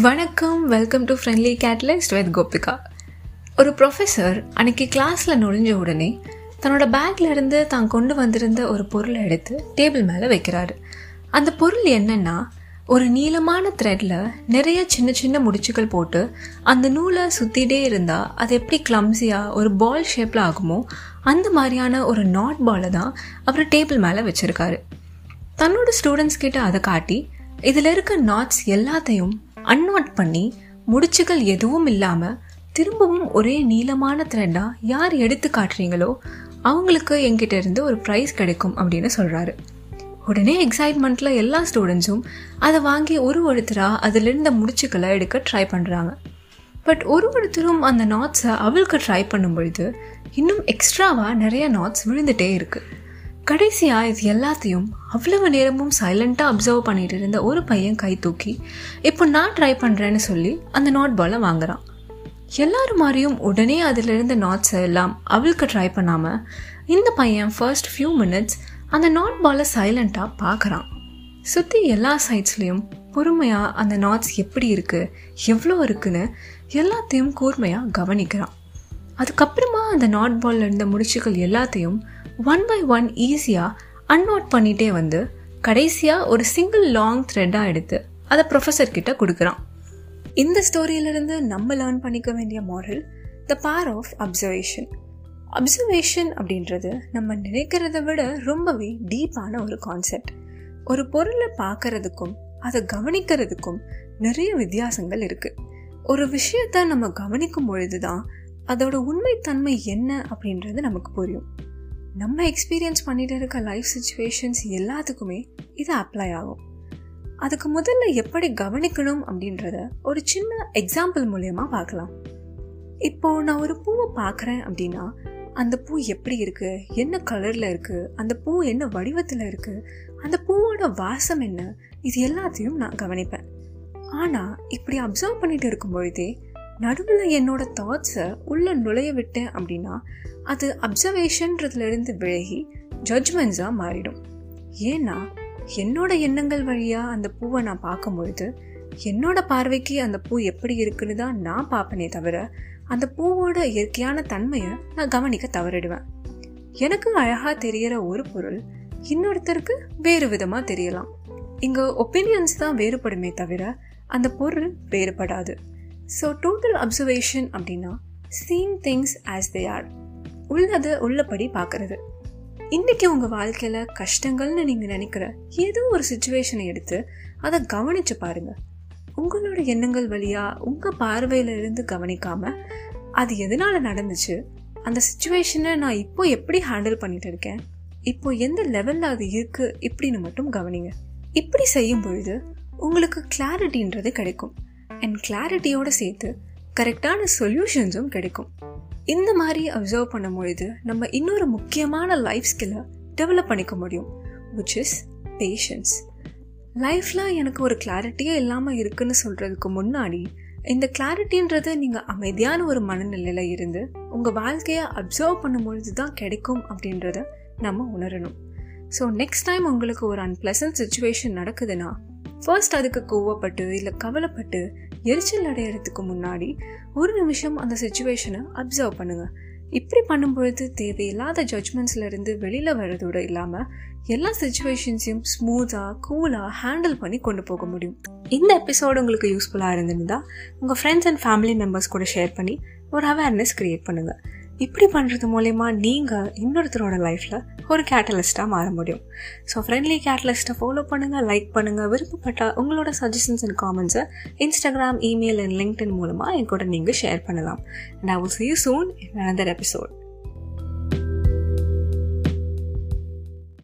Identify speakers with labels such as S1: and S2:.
S1: வணக்கம் welcome to friendly catalyst with Gopika ஒரு professor அன்னைக்கு கிளாஸில் நுழைஞ்ச உடனே தன்னோட பேக்ல இருந்து தான் கொண்டு வந்திருந்த ஒரு பொருளை எடுத்து டேபிள் மேலே வைக்கிறாரு. அந்த பொருள் என்னன்னா ஒரு நீளமான த்ரெட்டில் நிறைய சின்ன சின்ன முடிச்சுகள் போட்டு அந்த நூலை சுற்றிட்டே இருந்தால் அது எப்படி கிளம்ஸியாக ஒரு பால் ஷேப்பில் ஆகுமோ அந்த மாதிரியான ஒரு நாட் பாலை தான் அவர் டேபிள் மேலே வச்சுருக்காரு. தன்னோட ஸ்டூடெண்ட்ஸ் கிட்ட அதை காட்டி இதில் இருக்க நாட்ஸ் எல்லாத்தையும் அன்நாட் பண்ணி முடிச்சுகள் எதுவும் இல்லாமல் திரும்பவும் ஒரே நீளமான த்ரெண்டாக யார் எடுத்து காட்டுறீங்களோ அவங்களுக்கு எங்கிட்ட இருந்து ஒரு ப்ரைஸ் கிடைக்கும் அப்படின்னு சொல்கிறாரு உடனே எக்ஸைட்மெண்ட்டில் எல்லா ஸ்டூடெண்ட்ஸும் அதை வாங்கி ஒரு ஒருத்தராக அதில் முடிச்சுக்களை எடுக்க ட்ரை பண்ணுறாங்க பட் ஒரு ஒருத்தரும் அந்த நாட்ஸை அவளுக்கு ட்ரை பண்ணும் பொழுது இன்னும் எக்ஸ்ட்ராவாக நிறைய நாட்ஸ் விழுந்துட்டே இருக்குது கடைசியாக இது எல்லாத்தையும் அவ்வளவு நேரமும் சைலண்ட்டாக அப்சர்வ் பண்ணிட்டு இருந்த ஒரு பையன் கை தூக்கி இப்போ நான் ட்ரை பண்ணுறேன்னு சொல்லி அந்த நாட் பாலை வாங்குறான். எல்லாரும் மாதிரியும் உடனே அதிலிருந்த நாட்ஸை எல்லாம் அவளுக்கு ட்ரை பண்ணாமல் இந்த பையன் ஃபர்ஸ்ட் ஃபியூ மினிட்ஸ் அந்த நாட் பாலை சைலண்ட்டாக பார்க்குறான் சுற்றி எல்லா சைட்ஸ்லேயும் பொறுமையாக அந்த நாட்ஸ் எப்படி இருக்குது எவ்வளோ இருக்குன்னு எல்லாத்தையும் கூர்மையாக கவனிக்கிறான். அதுக்கப்புறமா அந்த நாட் பால்ல இருந்த முடிச்சுகள் எல்லாத்தையும் ஒன் பை ஒன் ஈஸியாக அன்நோட் பண்ணிகிட்டே வந்து கடைசியாக ஒரு சிங்கிள் லாங் த்ரெட்டாக எடுத்து அதை ப்ரொஃபஸர் கிட்ட கொடுக்குறான். இந்த ஸ்டோரியிலிருந்து நம்ம லேர்ன் பண்ணிக்க வேண்டிய moral the power of observation observation அப்படின்றது நம்ம நினைக்கிறத விட ரொம்பவே டீப்பான ஒரு கான்செப்ட் ஒரு பொருளை பார்க்கறதுக்கும் அதை கவனிக்கிறதுக்கும் நிறைய வித்தியாசங்கள் இருக்கு. ஒரு விஷயத்த நம்ம கவனிக்கும் பொழுது தான் அதோட உண்மைத்தன்மை என்ன அப்படின்றது நமக்கு புரியும். நம்ம எக்ஸ்பீரியன்ஸ் பண்ணிட்டு இருக்க லைஃப் சுச்சுவேஷன்ஸ் எல்லாத்துக்குமே இது அப்ளை ஆகும். அதுக்கு முதல்ல எப்படி கவனிக்கணும் அப்படின்றத ஒரு சின்ன எக்ஸாம்பிள் மூலயமா பார்க்கலாம். இப்போ நான் ஒரு பூவை பார்க்குறேன் அப்படின்னா அந்த பூ எப்படி இருக்கு? என்ன கலர்ல இருக்கு? அந்த பூ என்ன வடிவத்தில் இருக்கு? அந்த பூவோட வாசம் என்ன? இது எல்லாத்தையும் நான் கவனிப்பேன். ஆனால் இப்படி அப்சர்வ் பண்ணிட்டு இருக்கும் பொழுதே நடுவில் என்னோட தாட்ஸை உள்ள நுழைய விட்டேன் அப்படின்னா அது அப்சர்வேஷன்றதுலேருந்து விலகி ஜட்ஜ்மெண்ட்ஸாக மாறிடும். ஏன்னா என்னோட எண்ணங்கள் வழியாக அந்த பூவை நான் பார்க்கும்பொழுது என்னோட பார்வைக்கு அந்த பூ எப்படி இருக்குன்னு தான் நான் பார்ப்பனே தவிர அந்த பூவோட இயற்கையான தன்மையை நான் கவனிக்க தவறிடுவேன். எனக்கு அழகாக தெரிகிற ஒரு பொருள் இன்னொருத்தருக்கு வேறு விதமாக தெரியலாம். இங்கே ஒப்பீனியன்ஸ் தான் வேறுபடுமே தவிர அந்த பொருள் வேறுபடாது. ஸோ டோட்டல் அப்சர்வேஷன் அப்படின்னா seeing things as they are உள்ளதை உள்ளபடி பார்க்கறது. இன்னைக்கு உங்கள் வாழ்க்கையில் கஷ்டங்கள்னு நீங்கள் நினைக்கிற ஏதோ ஒரு சுச்சுவேஷனை எடுத்து அதை கவனித்து பாருங்க. உங்களோட எண்ணங்கள் வழியாக உங்கள் பார்வையில் இருந்து கவனிக்காம அது எதனால் நடந்துச்சு? அந்த சுச்சுவேஷனை நான் இப்போ எப்படி ஹேண்டில் பண்ணிட்டு இருக்கேன்? இப்போ எந்த லெவலில் அது இருக்குது இப்படின்னு மட்டும் கவனிங்க. இப்படி செய்யும் பொழுது உங்களுக்கு கிளாரிட்டின்றது கிடைக்கும். அண்ட் கிளாரிட்டியோட சேர்த்து கரெக்டான சொல்யூஷன்ஸும் கிடைக்கும். இந்த மாதிரி அப்சர்வ் பண்ணும் பொழுது நம்ம இன்னொரு முக்கியமான லைஃப் ஸ்கில்லை டெவலப் பண்ணிக்க முடியும் விச் இஸ் பேஷன்ஸ் லைஃப்பில் எனக்கு ஒரு கிளாரிட்டியே இல்லாமல் இருக்குன்னு சொல்கிறதுக்கு முன்னாடி இந்த கிளாரிட்டின்றது நீங்கள் அமைதியான ஒரு மனநிலையில் இருந்து உங்கள் வாழ்க்கையை அப்சர்வ் பண்ணும்பொழுது தான் கிடைக்கும் அப்படின்றத நம்ம உணரணும். ஸோ நெக்ஸ்ட் டைம் உங்களுக்கு ஒரு அன்பிளசன்ட் சுச்சுவேஷன் நடக்குதுன்னா ஃபர்ஸ்ட் அதுக்கு கோவப்பட்டு இல்லை கவலைப்பட்டு எரிச்சல் அடையிறதுக்கு முன்னாடி ஒரு நிமிஷம் அந்த சுச்சுவேஷனை அப்சர்வ் பண்ணுங்க. இப்படி பண்ணும்பொழுது தேவையில்லாத ஜட்ஜ்மெண்ட்ஸ்லேருந்து வெளியில் வர்றதோடு இல்லாமல் எல்லா சுச்சுவேஷன்ஸையும் ஸ்மூத்தாக கூலாக ஹேண்டில் பண்ணி கொண்டு போக முடியும். இந்த எபிசோடு உங்களுக்கு யூஸ்ஃபுல்லாக இருந்திருந்தால் உங்கள் ஃப்ரெண்ட்ஸ் அண்ட் ஃபேமிலி மெம்பர்ஸ் கூட ஷேர் பண்ணி ஒரு அவேர்னஸ் க்ரியேட் பண்ணுங்கள் இப்படி பண்ணுறது மூலயமா நீங்கள் இன்னொருத்தரோட லைஃப்பில் ஒரு கேட்டலிஸ்ட்டாக மாற முடியும். ஸோ ஃப்ரெண்ட்லி கேட்டலிஸ்ட்டை ஃபாலோ பண்ணுங்கள் லைக் பண்ணுங்கள் விருப்பப்பட்டால் உங்களோட சஜஷன்ஸ் அண்ட் காமெண்ட்ஸை இன்ஸ்டாகிராம் இமெயில் அண்ட் லிங்க்டின் மூலமாக என் கூட நீங்கள் ஷேர் பண்ணலாம். And I will see you soon in another episode